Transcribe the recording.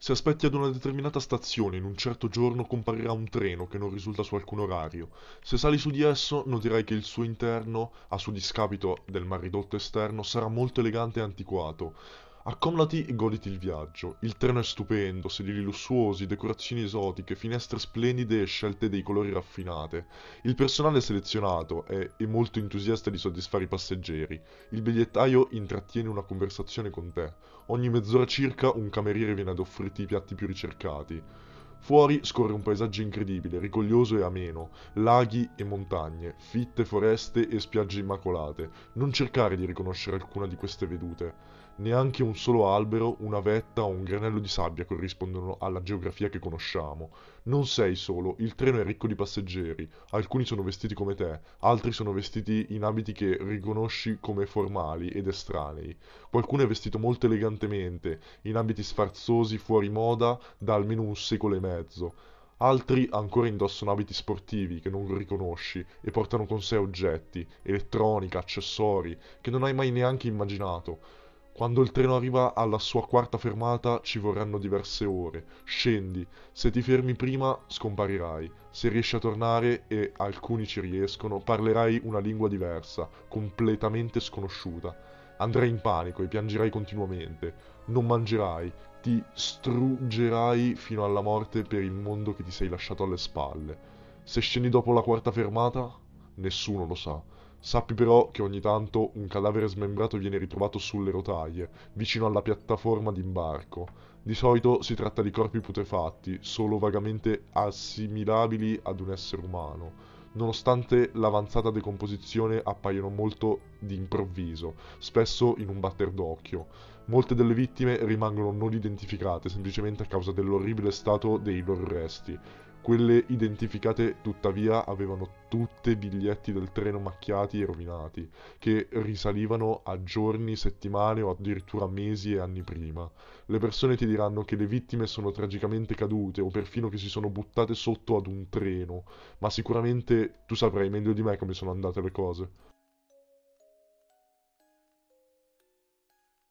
Se aspetti ad una determinata stazione in un certo giorno comparirà un treno che non risulta su alcun orario. Se sali su di esso noterai che il suo interno, a suo discapito del mal ridotto esterno, sarà molto elegante e antiquato. Accomodati e goditi il viaggio. Il treno è stupendo, sedili lussuosi, decorazioni esotiche, finestre splendide e scelte dei colori raffinate. Il personale selezionato è, è molto entusiasta di soddisfare i passeggeri. Il bigliettaio intrattiene una conversazione con te. Ogni mezz'ora circa un cameriere viene ad offrirti i piatti più ricercati. Fuori scorre un paesaggio incredibile, rigoglioso e ameno, laghi e montagne, fitte foreste e spiagge immacolate. Non cercare di riconoscere alcuna di queste vedute. Neanche un solo albero, una vetta o un granello di sabbia corrispondono alla geografia che conosciamo. Non sei solo, il treno è ricco di passeggeri. Alcuni sono vestiti come te, altri sono vestiti in abiti che riconosci come formali ed estranei. Qualcuno è vestito molto elegantemente, in abiti sfarzosi fuori moda da almeno un secolo e mezzo. Altri ancora indossano abiti sportivi che non riconosci e portano con sé oggetti, elettronica, accessori, che non hai mai neanche immaginato. Quando il treno arriva alla sua quarta fermata ci vorranno diverse ore. Scendi. Se ti fermi prima scomparirai. Se riesci a tornare, e alcuni ci riescono, parlerai una lingua diversa, completamente sconosciuta. Andrai in panico e piangerai continuamente. Non mangerai. Ti struggerai fino alla morte per il mondo che ti sei lasciato alle spalle. Se scendi dopo la quarta fermata, nessuno lo sa. Sappi però che ogni tanto un cadavere smembrato viene ritrovato sulle rotaie, vicino alla piattaforma d'imbarco. Di solito si tratta di corpi putrefatti, solo vagamente assimilabili ad un essere umano. Nonostante l'avanzata decomposizione appaiono molto di improvviso, spesso in un batter d'occhio. Molte delle vittime rimangono non identificate semplicemente a causa dell'orribile stato dei loro resti. Quelle identificate tuttavia avevano tutte biglietti del treno macchiati e rovinati, che risalivano a giorni, settimane o addirittura mesi e anni prima. Le persone ti diranno che le vittime sono tragicamente cadute o perfino che si sono buttate sotto ad un treno, ma sicuramente tu saprai meglio di me come sono andate le cose.